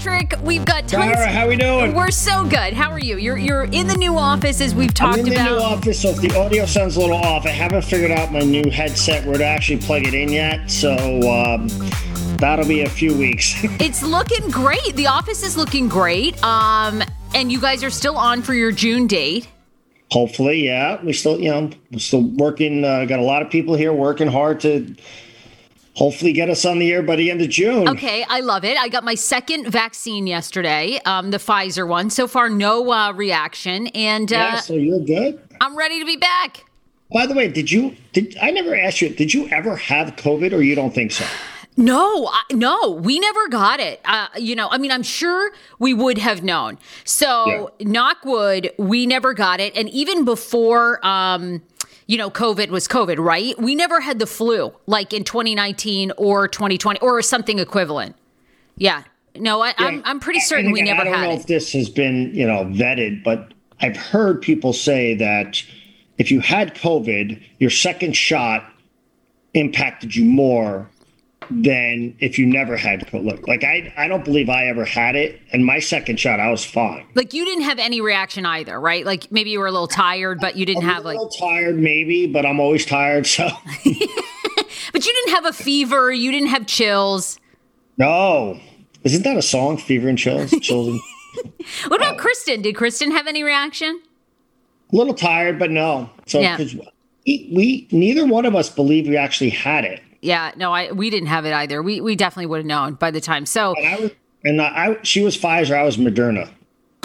Patrick, we've got tons. Sarah, how we doing? We're so good. How are you? You're you're in the new office as we've talked I'm in the new office, so if the audio sounds a little off, I haven't figured out my new headset where to actually plug it in yet. So um, that'll be a few weeks. It's looking great. The office is looking great. Um, and you guys are still on for your June date. Hopefully, yeah. We still, you know, we're still working. Uh, got a lot of people here working hard to hopefully get us on the air by the end of June. Okay, I love it. I got my second vaccine yesterday, um, the Pfizer one. So far, no uh, reaction, and uh, Yeah, so you're good. I'm ready to be back. By the way, did you? Did I never asked you? Did you ever have COVID, or you don't think so? No, I, no, we never got it. Uh, you know, I mean, I'm sure we would have known. So, knockwood, we never got it, and even before. Um, you know, COVID was COVID, right? We never had the flu like in 2019 or 2020 or something equivalent. Yeah. No, I, I'm, I'm pretty certain And we again, never I don't had know it. if this has been, you know, vetted, but I've heard people say that if you had COVID, your second shot impacted you more than if you never had look Like I, I don't believe I ever had it, and my second shot, I was fine. Like you didn't have any reaction either, right? Like maybe you were a little tired, but you didn't I'm have a like, tired, maybe, but I'm always tired. So but you didn't have a fever. You didn't have chills. no, isn't that a song? Fever and chills, chills. And, What about oh. Kristen? Did Kristen have any reaction? a little tired, but no. So Yeah. we, we neither one of us believe we actually had it. Yeah, no, I we didn't have it either. We we definitely would have known by the time. So And I was, and I, I, she was Pfizer, I was Moderna.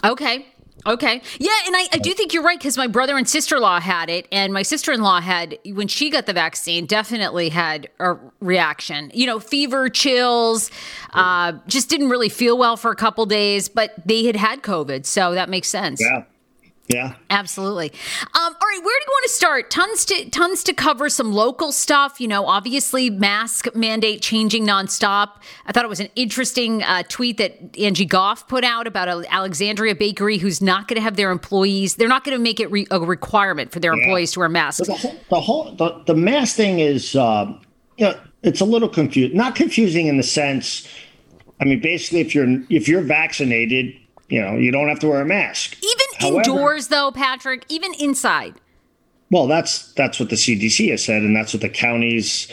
okay. Okay. Yeah, and I, I do think you're right because my brother and sister in law had it, and my sister in law had, when she got the vaccine, definitely had a reaction. You know, fever, chills, uh, just didn't really feel well for a couple days, but they had had COVID. So that makes sense. Yeah. Yeah. Absolutely. Um, all right, where do you want to start? Tons to tons to cover some local stuff. You know, obviously mask mandate changing nonstop. I thought it was an interesting uh, tweet that Angie Goff put out about a Alexandria Bakery who's not going to have their employees. They're not going to make it re- a requirement for their employees to wear masks. The whole, the whole, the, the mask thing is, uh, you know, it's a little confused. Not confusing in the sense, I mean, basically, if you're if you're vaccinated, you know, you don't have to wear a mask. Even However- indoors, though, Patrick. Even inside. Well, that's that's what the CDC has said, and that's what the counties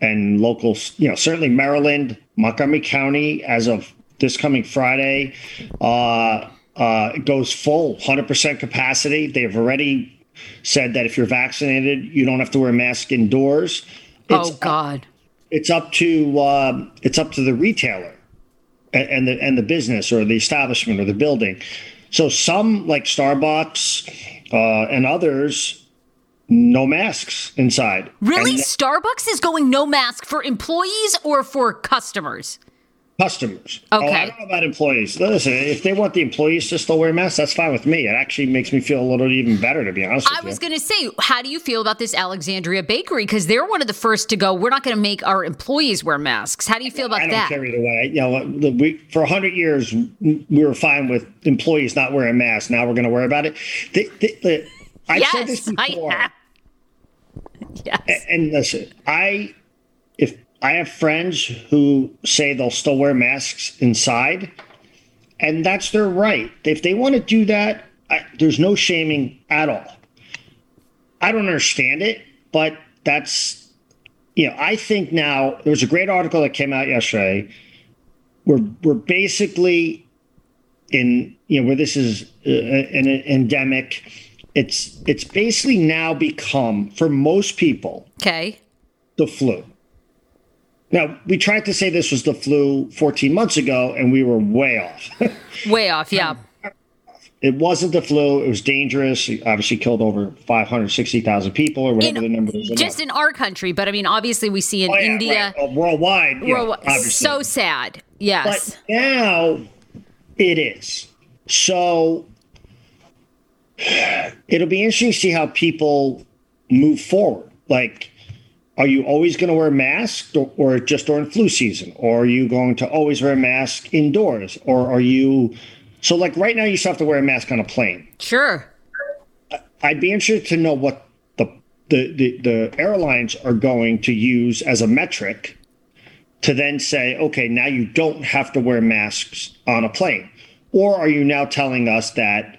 and local, you know, certainly Maryland, Montgomery County, as of this coming Friday, uh, uh, goes full, hundred percent capacity. They have already said that if you're vaccinated, you don't have to wear a mask indoors. It's oh God. it's up to um, it's up to the retailer and, the and the business or the establishment or the building. So some like Starbucks uh, and others, no masks inside. Really? Starbucks is going no mask for employees or for customers? Customers. Oh, Okay. I don't know about employees. Listen, if they want the employees to still wear masks, that's fine with me. It actually makes me feel a little even better, to be honest. I was going to say, how do you feel about this Alexandria Bakery? Because they're one of the first to go. We're not going to make our employees wear masks. How do you feel about I don't that? care either way. You know, the, we, for hundred years we were fine with employees not wearing masks. Now we're going to worry about it. The, the, the, I've said this yes, I before. have. Yes. and listen, I if I have friends who say they'll still wear masks inside, and that's their right. If they want to do that, I, there's no shaming at all. I don't understand it, but that's you know I think now there was a great article that came out yesterday. We're we're basically in you know where this is uh, an endemic. It's it's basically now become for most people Okay. the flu. Now, we tried to say this was the flu 14 months ago, and we were way off. Way off. Yeah. it wasn't the flu. It was dangerous. It obviously killed over 560,000 people or whatever In- the number is. Just in our country, but I mean, obviously, we see in Oh, yeah, India. right. Oh, worldwide. yeah, obviously. so sad. Yes. But now it is. So it'll be interesting to see how people move forward. Like, are you always going to wear a mask or, or just during flu season? Or are you going to always wear a mask indoors? Or are you. So, like, right now, you still have to wear a mask on a plane. sure. I'd be interested to know what the, the, the, the airlines are going to use as a metric to then say, okay, now you don't have to wear masks on a plane? Or are you now telling us that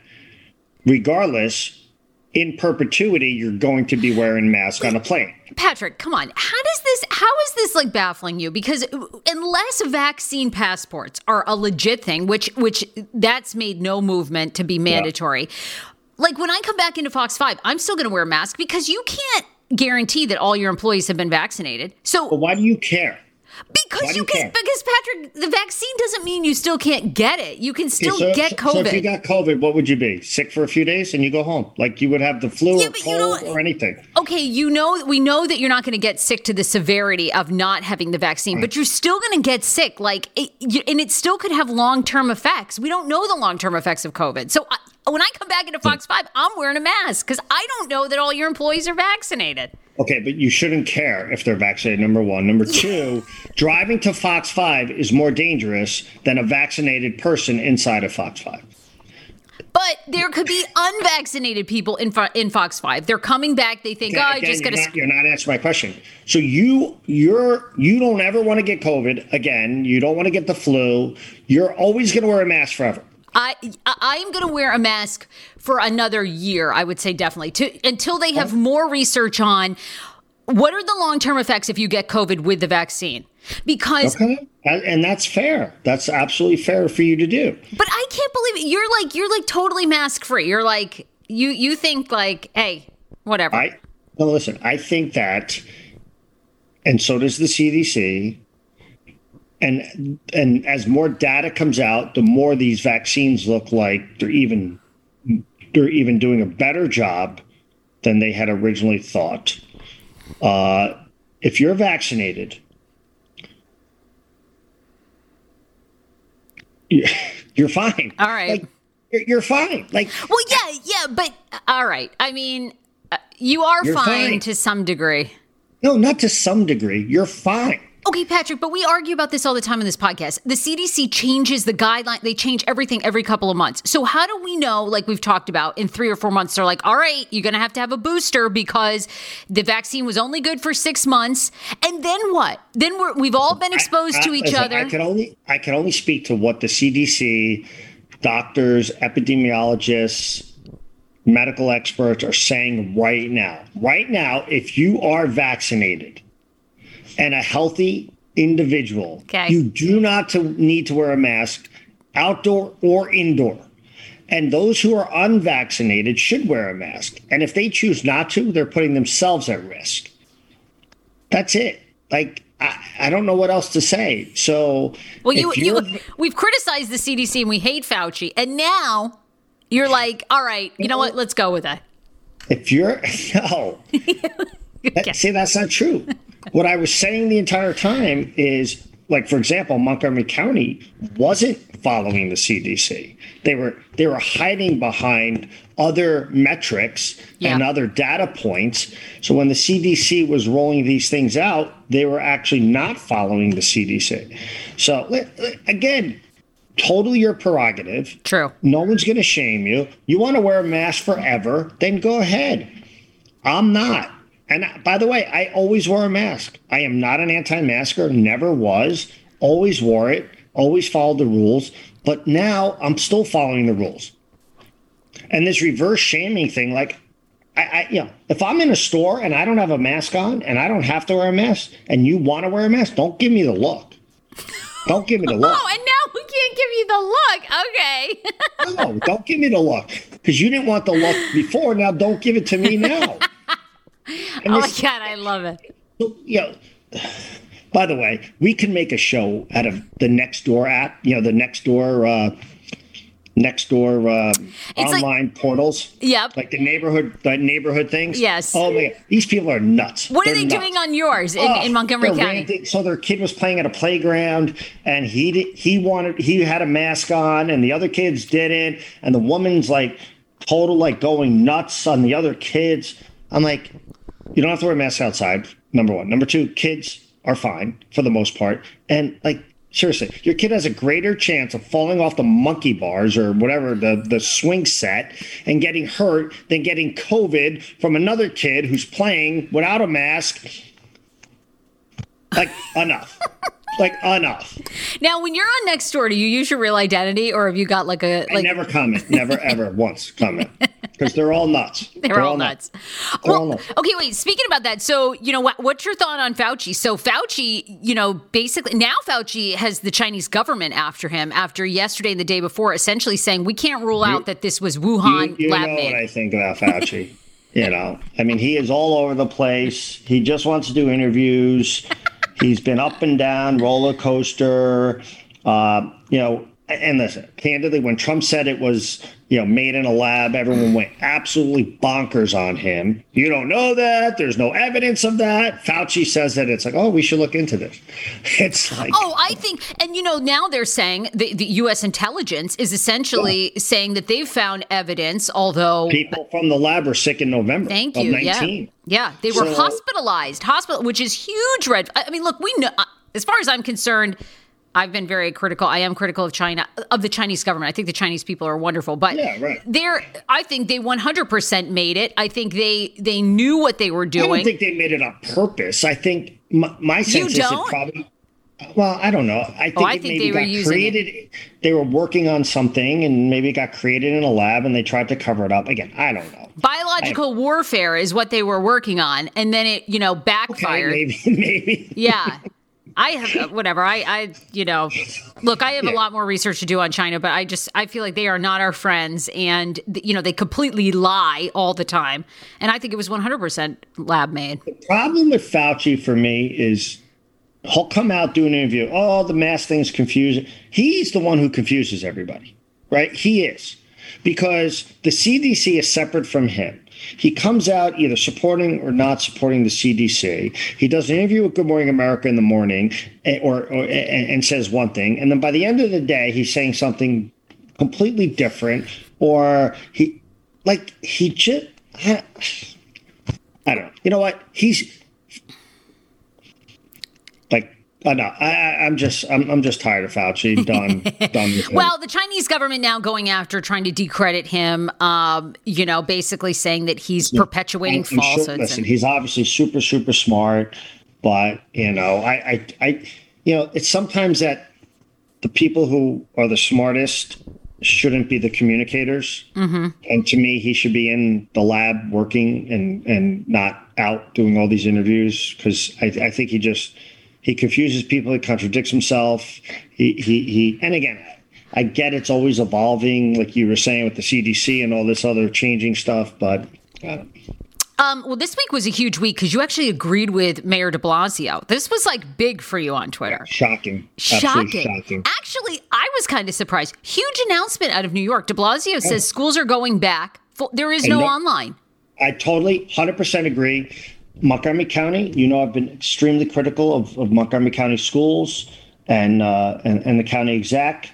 regardless, in perpetuity, you're going to be wearing masks on a plane? Patrick, come on. How does this how is this like baffling you? Because unless vaccine passports are a legit thing, which which that's made no movement to be mandatory. Yeah. Like when I come back into Fox 5, I'm still going to wear a mask because you can't guarantee that all your employees have been vaccinated. So but why do you care? Because you, can, because Patrick, the vaccine doesn't mean you still can't get it. You can still okay, so, get COVID. So if you got COVID, what would you be? Sick for a few days and you go home, like you would have the flu yeah, or cold or anything. Okay, you know we know that you're not going to get sick to the severity of not having the vaccine, but you're still going to get sick. Like, it, and it still could have long term effects. We don't know the long term effects of COVID. So I, when I come back into Fox Five, I'm wearing a mask because I don't know that all your employees are vaccinated. Okay, but you shouldn't care if they're vaccinated, number one. Number two, driving to Fox 5 is more dangerous than a vaccinated person inside of Fox 5. But there could be unvaccinated people in in Fox Five. They're coming back. They think, okay, oh, again, I just got to. You're not answering my question. So you you're you don't ever want to get COVID again. You don't want to get the flu. You're always going to wear a mask forever. I I am going to wear a mask for another year. I would say definitely to until they have more research on what are the long term effects if you get COVID with the vaccine. Because okay. and that's fair. That's absolutely fair for you to do. But I can't believe it. You're like you're like totally mask free. You're like you you think like hey whatever. I well listen. I think that, and so does the CDC and and as more data comes out, the more these vaccines look like they're even they're even doing a better job than they had originally thought. Uh, if you're vaccinated, you're fine. All right. Like, you're, you're fine. Like, well, yeah, yeah, but all right. I mean, uh, you are fine, fine to some degree. No, not to some degree. You're fine. Okay, Patrick, but we argue about this all the time in this podcast. The CDC changes the guideline, they change everything every couple of months. So, how do we know, like we've talked about, in three or four months, they're like, all right, you're going to have to have a booster because the vaccine was only good for six months. And then what? Then we're, we've all been exposed I, I, to each other. I can, only, I can only speak to what the CDC, doctors, epidemiologists, medical experts are saying right now. Right now, if you are vaccinated, and a healthy individual, okay. you do not to need to wear a mask outdoor or indoor. And those who are unvaccinated should wear a mask. And if they choose not to, they're putting themselves at risk. That's it. Like, I, I don't know what else to say. So, well, you, you we've criticized the CDC and we hate Fauci, and now you're like, all right, you know what? Let's go with that. If you're no, okay. see, that's not true. What I was saying the entire time is like for example montgomery county wasn't following the cdc they were they were hiding behind other metrics yeah. and other data points. So when the cdc was rolling these things out they were actually not following the cdc so again totally your prerogative. True. No one's going to shame you. You want to wear a mask forever then go ahead. I'm not and by the way, I always wore a mask. I am not an anti masker, never was, always wore it, always followed the rules. But now I'm still following the rules. And this reverse shaming thing, like, I, I, you know, if I'm in a store and I don't have a mask on and I don't have to wear a mask and you want to wear a mask, don't give me the look. Don't give me the look. oh, and now we can't give you the look. Okay. no, don't give me the look because you didn't want the look before. Now don't give it to me now. And oh my god, I love it. You know, by the way, we can make a show out of the Nextdoor app. You know, the Nextdoor. Uh, Nextdoor uh, online like, portals. Yep. Like the neighborhood, the neighborhood things. Yes. Oh my! These people are nuts. What they're are they nuts. doing on yours in, oh, in Montgomery County? Ranting. So their kid was playing at a playground, and he he wanted he had a mask on, and the other kids didn't, and the woman's like total like going nuts on the other kids. I'm like, you don't have to wear a mask outside. Number one. Number two, kids are fine for the most part. And like seriously, your kid has a greater chance of falling off the monkey bars or whatever the the swing set and getting hurt than getting COVID from another kid who's playing without a mask. Like enough. like enough. Now, when you're on Nextdoor, do you use your real identity, or have you got like a? Like... I never comment. Never ever once comment because they're all nuts. They're, they're all, all, nuts. nuts. They're well, all nuts. okay, wait. Speaking about that, so you know what, what's your thought on Fauci? So Fauci, you know, basically now Fauci has the Chinese government after him after yesterday and the day before, essentially saying we can't rule you, out that this was Wuhan you, you lab know made. what I think about Fauci. you know, I mean, he is all over the place. He just wants to do interviews. He's been up and down, roller coaster. Uh, you know, and listen, candidly, when Trump said it was, you know, made in a lab, everyone went absolutely bonkers on him. You don't know that. There's no evidence of that. Fauci says that it's like, oh, we should look into this. It's like, oh, I think, and you know, now they're saying the, the U.S. intelligence is essentially yeah. saying that they've found evidence, although people from the lab were sick in November. Thank you. Yeah, yeah, they were so, hospitalized, hospital, which is huge. Red. I mean, look, we know, as far as I'm concerned I've been very critical. I am critical of China, of the Chinese government. I think the Chinese people are wonderful, but yeah, right. they're. I think they 100% made it. I think they they knew what they were doing. I don't think they made it on purpose. I think my, my sense is it probably. Well, I don't know. I oh, think, oh, I think they were using created. It. They were working on something, and maybe it got created in a lab, and they tried to cover it up. Again, I don't know. Biological warfare is what they were working on, and then it, you know, backfired. Okay, maybe, maybe. Yeah, I have uh, whatever. I, I, you know, look, I have yeah. a lot more research to do on China, but I just I feel like they are not our friends, and you know they completely lie all the time. And I think it was 100% lab made. The problem with Fauci for me is he'll come out do an interview. Oh, the mask thing's confusing. He's the one who confuses everybody, right? He is because the CDC is separate from him. He comes out either supporting or not supporting the CDC. He does an interview with Good Morning America in the morning, eh, or, or and, and says one thing, and then by the end of the day, he's saying something completely different, or he like he just. I don't know. You know what? He's uh, no, I, am just I'm, I'm just tired of Fauci. Done, done. well, the Chinese government now going after trying to decredit him. Um, you know, basically saying that he's yeah. perpetuating and, falsehoods. Sure, listen, and- he's obviously super super smart, but you know, I, I I you know, it's sometimes that the people who are the smartest shouldn't be the communicators. Mm-hmm. And to me, he should be in the lab working and and not out doing all these interviews because I, I think he just he confuses people. He contradicts himself. He he he. And again, I get it's always evolving, like you were saying with the CDC and all this other changing stuff. But uh, um, well, this week was a huge week because you actually agreed with Mayor De Blasio. This was like big for you on Twitter. Shocking. Shocking. shocking. Actually, I was kind of surprised. Huge announcement out of New York. De Blasio says oh. schools are going back. There is no, no online. I totally 100% agree. Montgomery County, you know, I've been extremely critical of, of Montgomery County schools and, uh, and, and the county exec.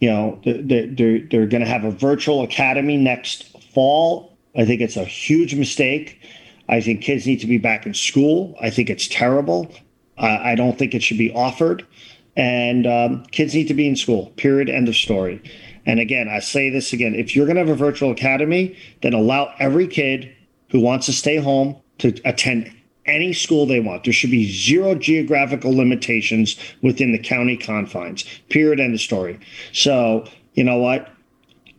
You know, they're, they're, they're going to have a virtual academy next fall. I think it's a huge mistake. I think kids need to be back in school. I think it's terrible. Uh, I don't think it should be offered. And um, kids need to be in school, period, end of story. And again, I say this again if you're going to have a virtual academy, then allow every kid who wants to stay home to attend any school they want. There should be zero geographical limitations within the county confines. Period. End of story. So you know what?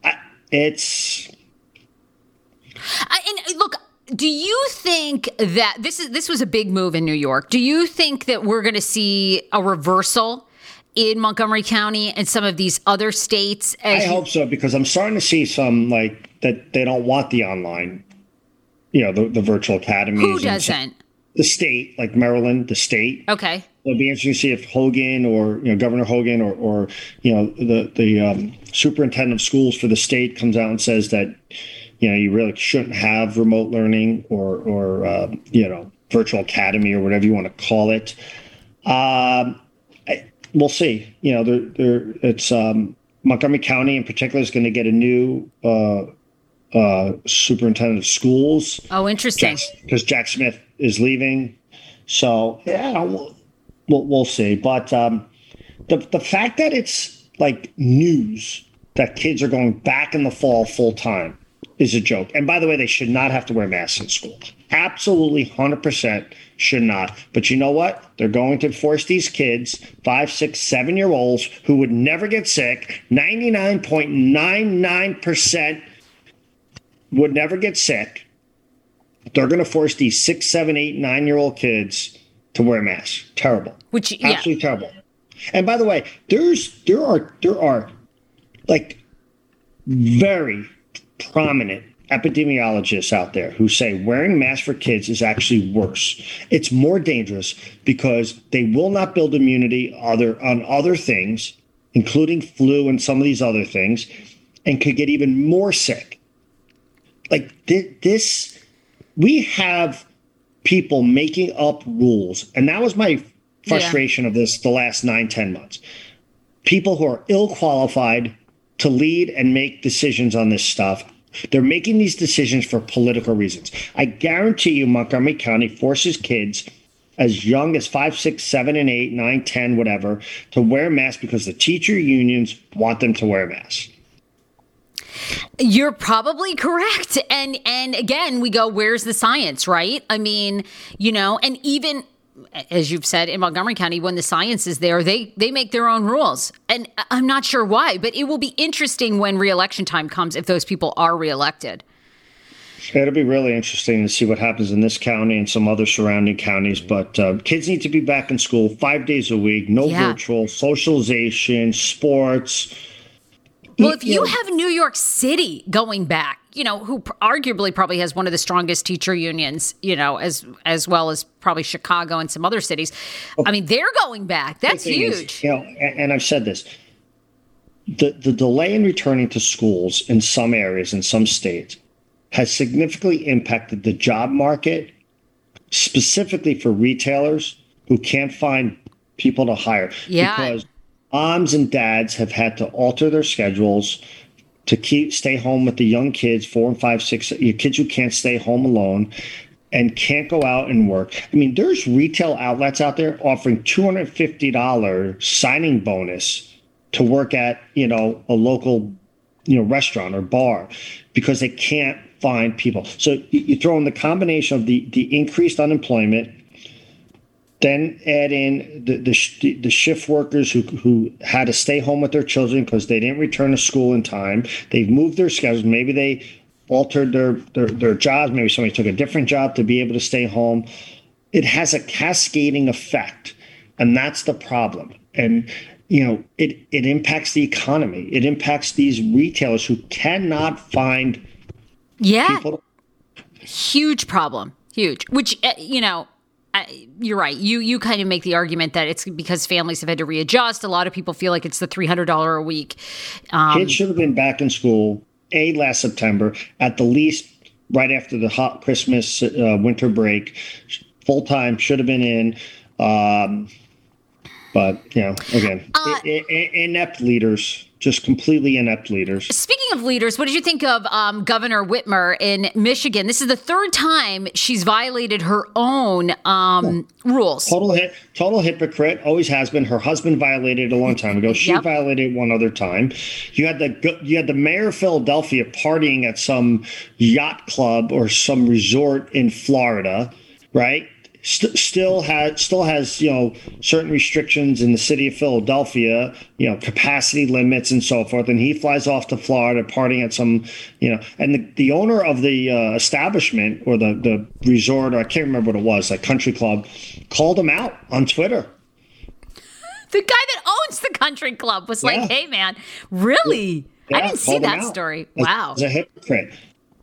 I, it's. I, and uh, look, do you think that this is this was a big move in New York? Do you think that we're going to see a reversal in Montgomery County and some of these other states? I hope so because I'm starting to see some like that they don't want the online you know, the, the virtual academies. Who doesn't? The state, like Maryland, the state. Okay. It'll be interesting to see if Hogan or you know Governor Hogan or, or you know the the um, superintendent of schools for the state comes out and says that you know you really shouldn't have remote learning or or uh, you know virtual academy or whatever you want to call it. Um, I, we'll see. You know, there there it's um, Montgomery County in particular is going to get a new uh, uh, superintendent of schools. Oh, interesting. Because Jack, Jack, Smith is leaving. So, yeah, we'll, we'll, we'll see. But um, the, the fact that it's like news that kids are going back in the fall full time is a joke. And by the way, they should not have to wear masks in school. Absolutely 100% should not. But you know what? They're going to force these kids, five, six, seven year olds who would never get sick, 99.99% would never get sick. They're going to force these six, seven, eight, nine year old kids to wear masks. Terrible. Which, absolutely yeah. terrible. And by the way, there's there are there are like very prominent epidemiologists out there who say wearing masks for kids is actually worse. It's more dangerous because they will not build immunity other on other things, including flu and some of these other things, and could get even more sick. Like th- this, we have people making up rules, and that was my frustration yeah. of this the last nine, ten months. People who are ill qualified to lead and make decisions on this stuff. They're making these decisions for political reasons. I guarantee you, Montgomery County forces kids as young as five, six, seven, and eight, nine, ten, whatever, to wear masks because the teacher unions want them to wear masks. You're probably correct. And and again, we go, where's the science, right? I mean, you know, and even as you've said in Montgomery County, when the science is there, they they make their own rules, and I'm not sure why, but it will be interesting when reelection time comes if those people are reelected. It'll be really interesting to see what happens in this county and some other surrounding counties. But uh, kids need to be back in school five days a week, no yeah. virtual, socialization, sports. Well, if you have New York City going back, you know, who arguably probably has one of the strongest teacher unions, you know, as as well as probably Chicago and some other cities. Oh. I mean, they're going back. That's huge. Is, you know, and, and I've said this. The the delay in returning to schools in some areas in some states has significantly impacted the job market, specifically for retailers who can't find people to hire. Yeah. Because moms and dads have had to alter their schedules to keep stay home with the young kids, four and five, six, your kids who can't stay home alone and can't go out and work. I mean, there's retail outlets out there offering $250 signing bonus to work at, you know, a local, you know, restaurant or bar because they can't find people. So you throw in the combination of the the increased unemployment then add in the, the, the shift workers who, who had to stay home with their children because they didn't return to school in time. They've moved their schedules. Maybe they altered their, their, their jobs. Maybe somebody took a different job to be able to stay home. It has a cascading effect. And that's the problem. And you know, it it impacts the economy. It impacts these retailers who cannot find yeah people. huge problem, huge. Which uh, you know, you're right. You you kind of make the argument that it's because families have had to readjust. A lot of people feel like it's the three hundred dollar a week. Um, Kids should have been back in school a last September at the least, right after the hot Christmas uh, winter break. Full time should have been in. Um, but you know, again, uh, inept leaders just completely inept leaders. Speaking of leaders, what did you think of um, Governor Whitmer in Michigan? This is the third time she's violated her own um, rules. Total hit, total hypocrite. Always has been. Her husband violated a long time ago. She yep. violated one other time. You had the you had the mayor of Philadelphia partying at some yacht club or some resort in Florida, right? St- still has still has you know certain restrictions in the city of Philadelphia, you know capacity limits and so forth. And he flies off to Florida, partying at some you know. And the, the owner of the uh, establishment or the the resort, or I can't remember what it was, like country club, called him out on Twitter. The guy that owns the country club was yeah. like, "Hey, man, really." Yeah, I didn't see that story. Wow. As a hypocrite.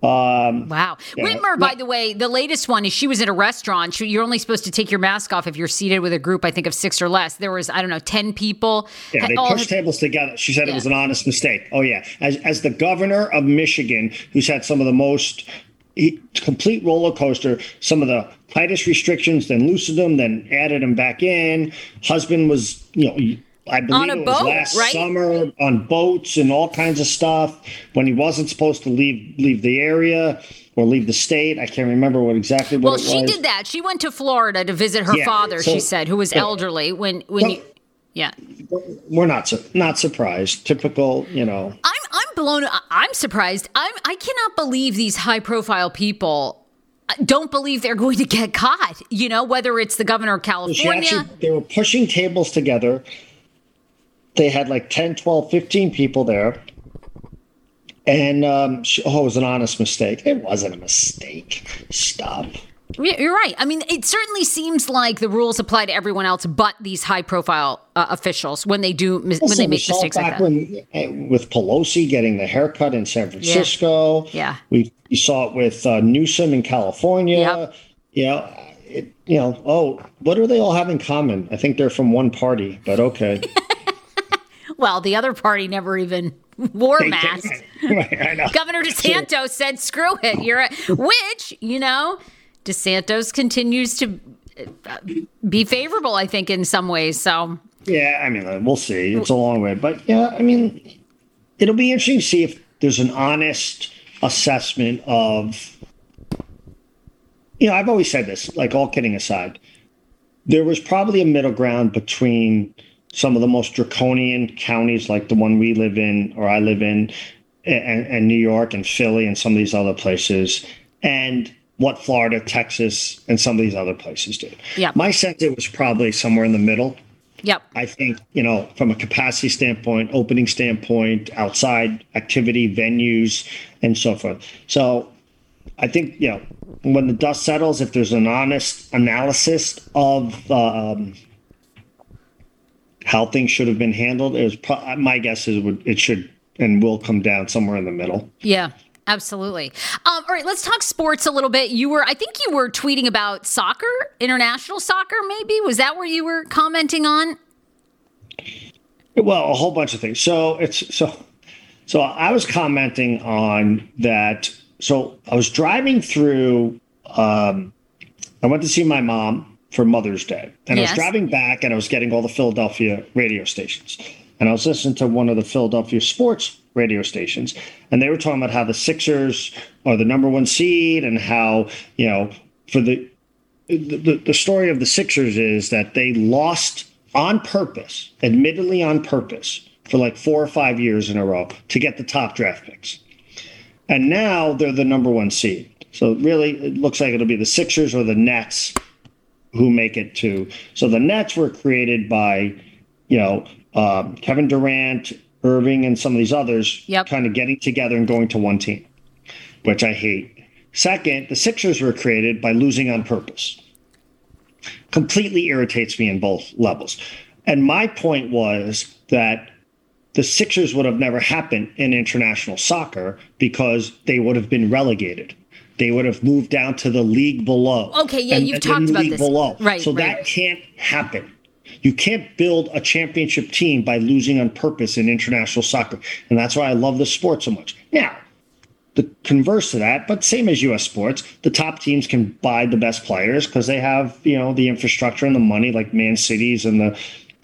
Um, wow. Yeah. Whitmer, by the way, the latest one is she was at a restaurant. She, you're only supposed to take your mask off if you're seated with a group, I think, of six or less. There was, I don't know, 10 people. Yeah, they pushed tables together. She said yeah. it was an honest mistake. Oh, yeah. As, as the governor of Michigan, who's had some of the most complete roller coaster, some of the tightest restrictions, then loosened them, then added them back in. Husband was, you know, I believe it was boat, last right? summer on boats and all kinds of stuff when he wasn't supposed to leave leave the area or leave the state. I can't remember what exactly what well, she did that. She went to Florida to visit her yeah, father. So, she said, who was elderly. When when you, yeah, we're not su- not surprised. Typical, you know. I'm I'm blown. I'm surprised. I'm. I cannot believe these high profile people uh, don't believe they're going to get caught. You know, whether it's the governor of California. Actually, they were pushing tables together. They had like 10, 12, 15 people there. And um, she, oh, it was an honest mistake. It wasn't a mistake. Stop. You're right. I mean, it certainly seems like the rules apply to everyone else, but these high-profile uh, officials when they do when they make mistakes like that. When, eh, with Pelosi getting the haircut in San Francisco, yeah, yeah. we, we saw it with uh, Newsom in California. Yep. You know, it, you know, oh, what do they all have in common? I think they're from one party, but okay. well, the other party never even wore masks. Governor DeSantis sure. said, "Screw it, you're," a, which you know DeSantis continues to uh, be favorable, I think, in some ways. So, yeah, I mean, uh, we'll see. It's a long way, but yeah, I mean, it'll be interesting to see if there's an honest assessment of. You know, I've always said this, like all kidding aside, there was probably a middle ground between some of the most draconian counties, like the one we live in or I live in, and, and New York and Philly and some of these other places, and what Florida, Texas, and some of these other places do. Yeah. My sense it was probably somewhere in the middle. Yep. I think, you know, from a capacity standpoint, opening standpoint, outside activity, venues, and so forth. So I think, you know, when the dust settles, if there's an honest analysis of um, how things should have been handled, it was pro- my guess is it, would, it should and will come down somewhere in the middle. Yeah. Absolutely. Um, all right, let's talk sports a little bit. You were, I think you were tweeting about soccer, international soccer, maybe? Was that where you were commenting on? Well, a whole bunch of things. So it's so, so I was commenting on that. So I was driving through, um, I went to see my mom for Mother's Day, and yes. I was driving back and I was getting all the Philadelphia radio stations. And I was listening to one of the Philadelphia sports radio stations, and they were talking about how the Sixers are the number one seed, and how you know for the the, the story of the Sixers is that they lost on purpose, admittedly on purpose, for like four or five years in a row to get the top draft picks, and now they're the number one seed. So really, it looks like it'll be the Sixers or the Nets who make it to. So the Nets were created by, you know, uh, Kevin Durant, Irving and some of these others yep. kind of getting together and going to one team, which I hate. Second, the Sixers were created by losing on purpose. Completely irritates me in both levels. And my point was that the Sixers would have never happened in international soccer because they would have been relegated. They would have moved down to the league below. Okay, yeah, and, you've and talked about this. Below. Right. So right. that can't happen. You can't build a championship team by losing on purpose in international soccer. And that's why I love the sport so much. Now, the converse to that, but same as US sports, the top teams can buy the best players because they have, you know, the infrastructure and the money like Man Cities and the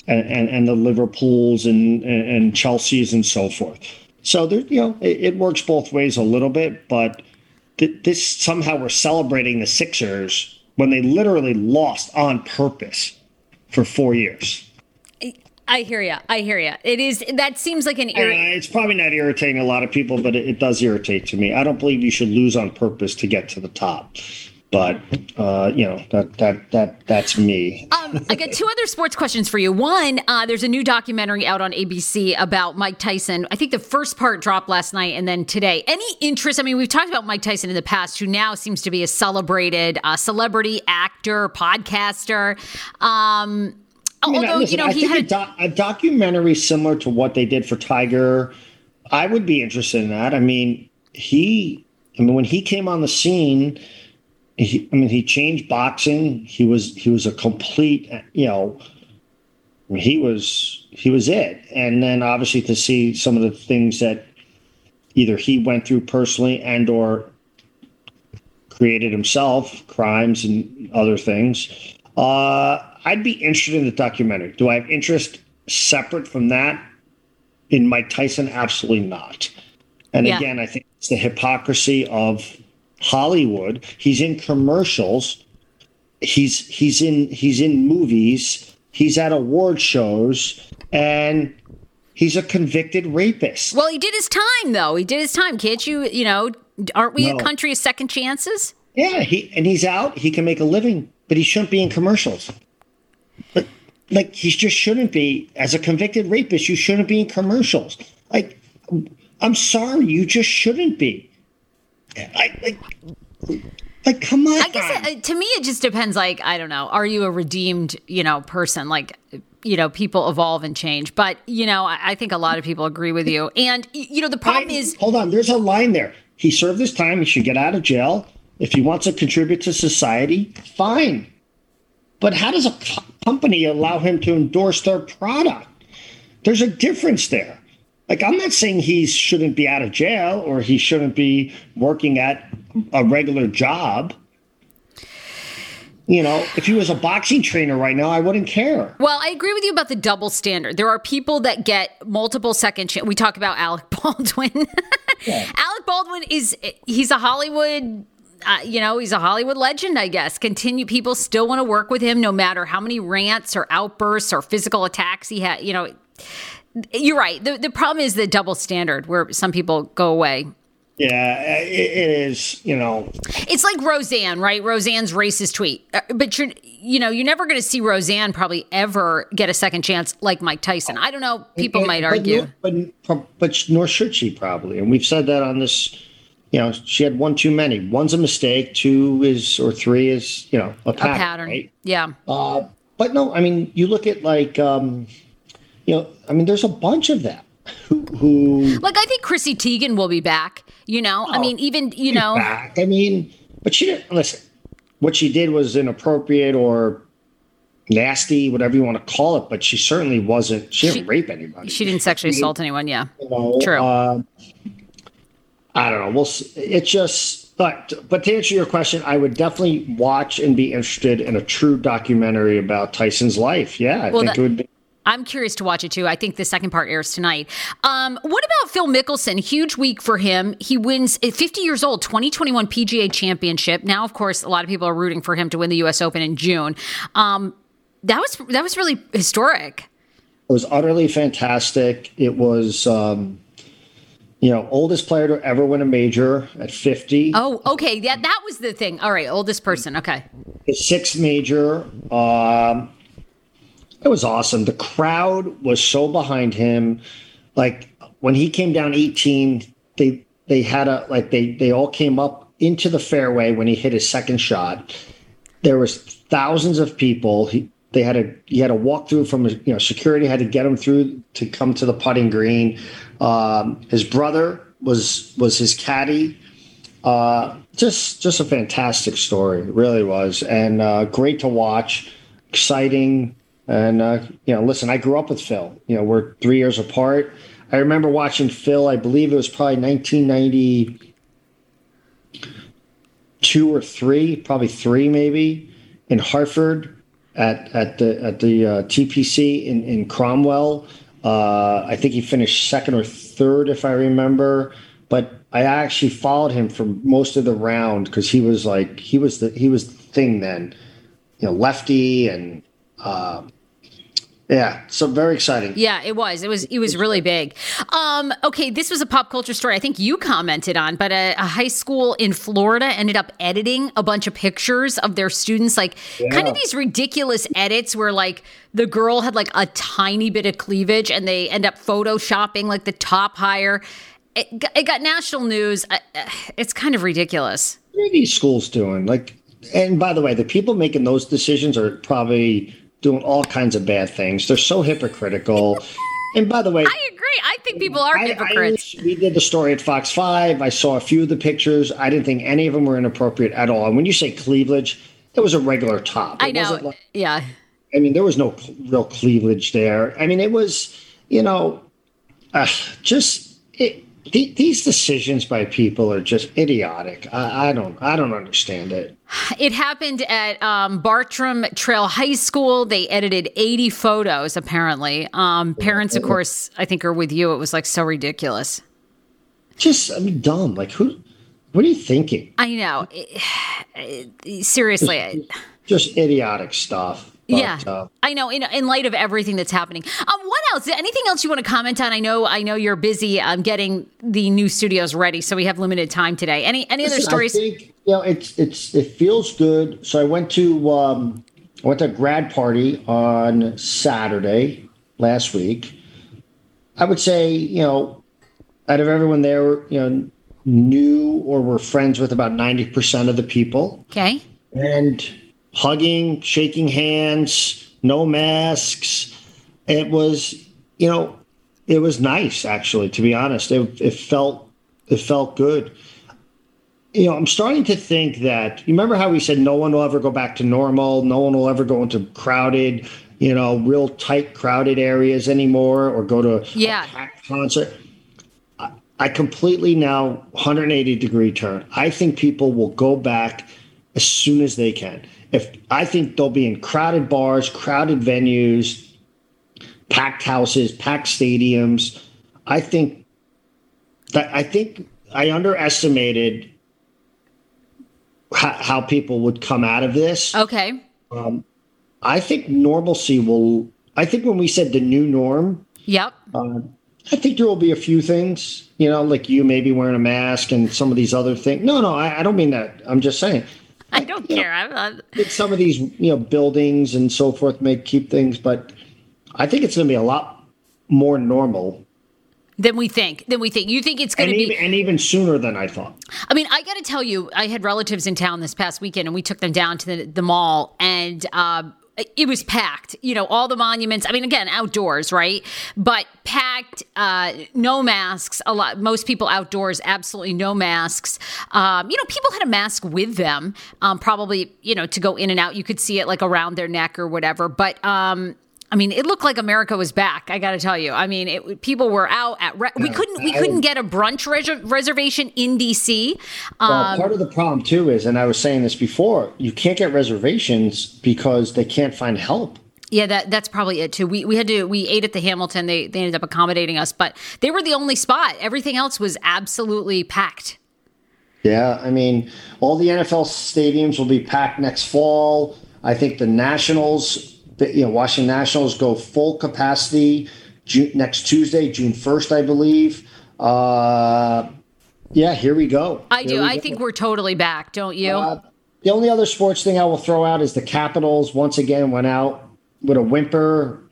and, and, and the Liverpools and, and Chelsea's and so forth. So there, you know, it, it works both ways a little bit, but th- this somehow we're celebrating the Sixers when they literally lost on purpose for four years. I hear you. I hear you. It is that seems like an irri- uh, it's probably not irritating a lot of people, but it, it, does irritate to me. I don't believe you should lose on purpose to get to the top. But uh, you know that that that that's me. um, I got two other sports questions for you. One, uh, there's a new documentary out on ABC about Mike Tyson. I think the first part dropped last night, and then today. Any interest? I mean, we've talked about Mike Tyson in the past, who now seems to be a celebrated uh, celebrity actor, podcaster. Um, I mean, Although listen, you know, I he had a, doc, a, documentary similar to what they did for Tiger. I would be interested in that. I mean, he. I mean, when he came on the scene, he, I mean, he changed boxing. He was he was a complete, you know, he was he was it. And then obviously to see some of the things that either he went through personally and or created himself, crimes and other things. Uh, I'd be interested in the documentary. Do I have interest separate from that in Mike Tyson? Absolutely not. And yeah. again, I think it's the hypocrisy of Hollywood. He's in commercials. He's he's in he's in movies. He's at award shows, and He's a convicted rapist. Well, he did his time though. He did his time. Can't you? You know, aren't we no. a country of second chances? Yeah, he and he's out. He can make a living, but he shouldn't be in commercials. But like, he just shouldn't be. As a convicted rapist, you shouldn't be in commercials. Like, I'm sorry, you just shouldn't be. I like. Like, come on. I guess it, to me, it just depends. Like, I don't know. Are you a redeemed, you know, person? Like, you know, people evolve and change. But, you know, I, I think a lot of people agree with you. And, you know, the problem I, is. Hold on. There's a line there. He served his time. He should get out of jail. If he wants to contribute to society, fine. But how does a co- company allow him to endorse their product? There's a difference there. Like, I'm not saying he shouldn't be out of jail or he shouldn't be working at a regular job. You know, if he was a boxing trainer right now, I wouldn't care. Well, I agree with you about the double standard. There are people that get multiple second chance. We talk about Alec Baldwin. yeah. Alec Baldwin is he's a Hollywood uh, you know, he's a Hollywood legend, I guess. Continue, people still want to work with him no matter how many rants or outbursts or physical attacks he had. You know, you're right. The, the problem is the double standard where some people go away yeah, it, it is. You know, it's like Roseanne, right? Roseanne's racist tweet, uh, but you're, you know, you're never going to see Roseanne probably ever get a second chance like Mike Tyson. I don't know. People and, might but argue, but, but nor should she probably. And we've said that on this. You know, she had one too many. One's a mistake. Two is or three is you know a pattern. A pattern. Right? Yeah. Uh, but no, I mean, you look at like, um, you know, I mean, there's a bunch of them who, who like I think Chrissy Teigen will be back. You know, oh, I mean, even you know, back. I mean, but she didn't listen. What she did was inappropriate or nasty, whatever you want to call it. But she certainly wasn't. She didn't rape anybody. She didn't sexually assault anyone. Yeah, you know, true. Uh, I don't know. We'll. See. It just. But but to answer your question, I would definitely watch and be interested in a true documentary about Tyson's life. Yeah, I well, think that, it would be. I'm curious to watch it too. I think the second part airs tonight. Um, what about Phil Mickelson? Huge week for him. He wins at 50 years old, 2021 PGA Championship. Now, of course, a lot of people are rooting for him to win the U.S. Open in June. Um, that was that was really historic. It was utterly fantastic. It was, um, you know, oldest player to ever win a major at 50. Oh, okay. Yeah, that was the thing. All right, oldest person. Okay. His sixth major. Um, it was awesome. The crowd was so behind him. Like when he came down 18, they they had a like they they all came up into the fairway when he hit his second shot. There was thousands of people. He they had a he had a walk through from you know security had to get him through to come to the putting green. Um, his brother was was his caddy. Uh, just just a fantastic story, it really was, and uh, great to watch. Exciting, and uh, you know, listen, I grew up with Phil. You know, we're three years apart. I remember watching Phil. I believe it was probably 1992 or three, probably three, maybe, in Hartford at at the at the uh, TPC in in Cromwell. Uh, I think he finished second or third, if I remember. But I actually followed him for most of the round because he was like he was the he was the thing then, you know, lefty and uh, yeah, so very exciting. Yeah, it was. It was. It was really big. Um, okay, this was a pop culture story. I think you commented on, but a, a, high school in Florida ended up editing a bunch of pictures of their students, like yeah. kind of these ridiculous edits where like the girl had like a tiny bit of cleavage, and they end up photoshopping like the top higher. It, it got national news. It's kind of ridiculous. What are these schools doing? Like, and by the way, the people making those decisions are probably doing all kinds of bad things. They're so hypocritical. And by the way, I agree. I think people are I, hypocrites. I, we did the story at Fox 5. I saw a few of the pictures. I didn't think any of them were inappropriate at all. And when you say cleavage, it was a regular top. It I know. Like, yeah. I mean, there was no real cleavage there. I mean, it was, you know, uh, just these decisions by people are just idiotic. I, I, don't, I don't understand it. It happened at um, Bartram Trail High School. They edited 80 photos. Apparently, um, parents, of course, I think are with you. It was like so ridiculous. Just, I mean, dumb. Like who? What are you thinking? I know. Seriously, just, just idiotic stuff. But, yeah, uh, I know. In, in light of everything that's happening, um, what else? Anything else you want to comment on? I know, I know you're busy um, getting the new studios ready, so we have limited time today. Any any other stories? I think you know it's it's it feels good. So I went to um, I went to a grad party on Saturday last week. I would say you know out of everyone there, you know, knew or were friends with about ninety percent of the people, okay. and hugging, shaking hands, no masks. It was you know it was nice actually to be honest. It it felt it felt good you know, I'm starting to think that you remember how we said no one will ever go back to normal, no one will ever go into crowded, you know, real tight crowded areas anymore or go to Yeah. a packed concert. I- I completely now 180 degree turn. I think people will go back as soon as they can. If I think they'll be in crowded bars, crowded venues, packed houses, packed stadiums. I think that I think I underestimated how, how people would come out of this. Okay. Um, I think normalcy will. I think when we said the new norm, Yep. Um, I think there will be a few things, you know, like you maybe wearing a mask and some of these other things. No, no, I, I don't mean that. I'm just saying I don't care. I'm, I'm, that some of these, you know, buildings and so forth may keep things, but I think it's going to be a lot more normal than we think. Than we think. You think it's going to be? and even sooner than I thought. I mean, I got to tell you, I had relatives in town this past weekend, and we took them down to the, the mall, and um, it was packed. You know, all the monuments. I mean, again, outdoors, right? But packed. Uh, no masks. A lot. Most people outdoors, absolutely no masks. Um, you know, people had a mask with them, um, probably. You know, to go in and out. You could see it like around their neck or whatever. But um, I mean, it looked like America was back. I got to tell you. I mean, it, people were out at. Re- we couldn't. We I- couldn't get a brunch res- reservation in DC. Um, Well, part of the problem too is, and I was saying this before, you can't get reservations because they can't find help. Yeah, that that's probably it too. We we had to we ate at the Hamilton. They they ended up accommodating us, but they were the only spot. Everything else was absolutely packed. Yeah, I mean, all the NFL stadiums will be packed next fall. I think the Nationals, the, you know, Washington Nationals go full capacity June, next Tuesday, June first, I believe. Uh, yeah, here we go. I Here do. I go. think we're totally back, don't you? Uh, the only other sports thing I will throw out is the Capitals once again went out with a whimper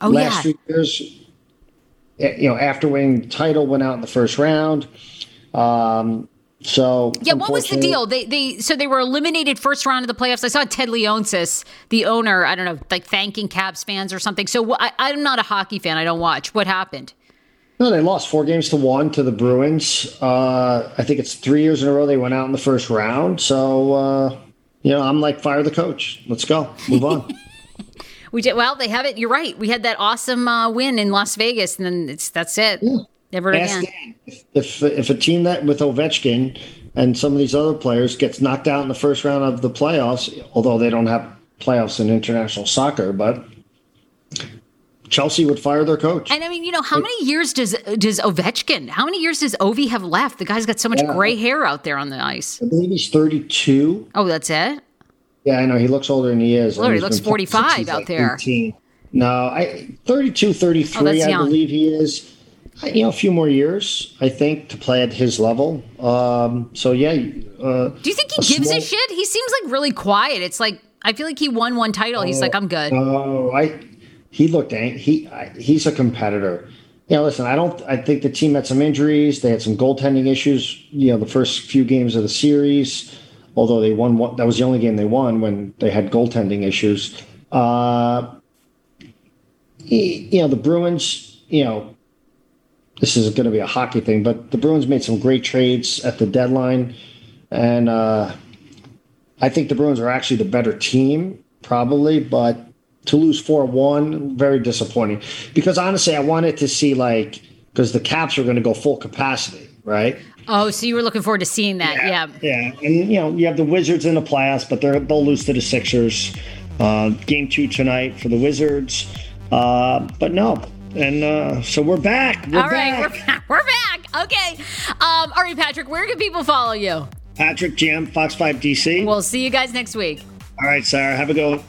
oh last yeah. years. You know, after winning the title, went out in the first round. Um, so Yeah, what was the deal? They they so they were eliminated first round of the playoffs. I saw Ted Leonsis, the owner, I don't know, like thanking Caps fans or something. So I, I'm not a hockey fan. I don't watch. What happened? No, they lost four games to one to the Bruins. Uh, I think it's three years in a row they went out in the first round. So, uh, you know, I'm like, fire the coach. Let's go. Move on. We did well. They have it. You're right. We had that awesome uh, win in Las Vegas, and then it's that's it. Never again. If, if if a team that with Ovechkin and some of these other players gets knocked out in the first round of the playoffs, although they don't have playoffs in international soccer, but Chelsea would fire their coach. And I mean, you know, how many years does does Ovechkin? How many years does Ovi have left? The guy's got so much Yeah. gray hair out there on the ice. I believe he's 32. Oh, that's it. Yeah, I know. He looks older than he is. Lord, he looks been playing since 45 out like there. 18. No, I 32, 33, Oh, I believe he is. You know, a few more years, I think, to play at his level. Um, so yeah. Uh, Do you think he A gives small- a shit? He seems like really quiet. It's like I feel like he won one title. He's like, I'm good. Oh, I he looked ang- he I, he's a competitor. You know, listen, I don't. I think the team had some injuries. They had some goaltending issues. You know, the first few games of the series, although they won. One, that was the only game they won when they had goaltending issues. Uh, he- you know, the Bruins. You know, this is going to be a hockey thing, but the Bruins made some great trades at the deadline, and uh, I think the Bruins are actually the better team, probably, but to lose 4 1, very disappointing. Because honestly, I wanted to see, like, because the Caps are going to go full capacity, right? Oh, so you were looking forward to seeing that? Yeah. Yeah. And, you know, you have the Wizards in the playoffs, but they're, they'll lose to the Sixers. Uh, game two tonight for the Wizards. Uh, but no. And uh, so we're back. We're All right, back. we're back. We're back. Okay. Um, all right, Patrick, where can people follow you? Patrick GM, Fox 5 DC. We'll see you guys next week. All right, Sarah. Have a go.